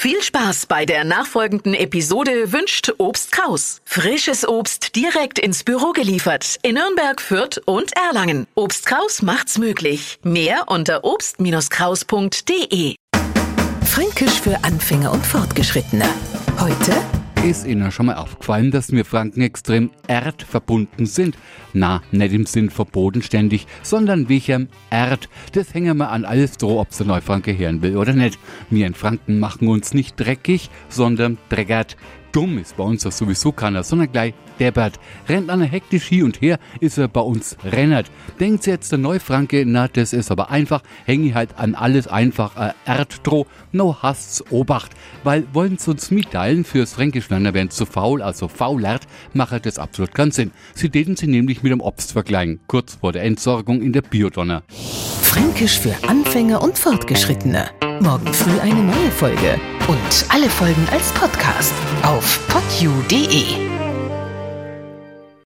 Viel Spaß bei der nachfolgenden Episode wünscht Obst Kraus. Frisches Obst direkt ins Büro geliefert in Nürnberg, Fürth und Erlangen. Obst Kraus macht's möglich. Mehr unter obst-kraus.de. Fränkisch für Anfänger und Fortgeschrittene. Heute ist Ihnen schon mal aufgefallen, dass wir Franken extrem erdverbunden sind? Na, nicht im Sinn verboten ständig, sondern wie ich am Erd. Das hängen wir an alles droh, ob der Neufranke hören will oder nicht. Wir in Franken machen uns nicht dreckig, sondern dreckert. Dumm ist bei uns das sowieso keiner, sondern gleich deppert. Rennt einer hektisch hier und her, ist er bei uns rennert. Denkt jetzt der Neufranke, na, das ist aber einfach, hänge halt an alles einfach äh, Erddroh, no hasst's Obacht. Weil wollen sie uns mitteilen, fürs Fränkischlander wären zu faul, also faulert, macht das absolut keinen Sinn. Sie täten sie nämlich mit dem Obst vergleichen, kurz vor der Entsorgung in der Biodonner. Fränkisch für Anfänger und Fortgeschrittene. Morgen früh eine neue Folge. Und alle Folgen als Podcast auf podu.de.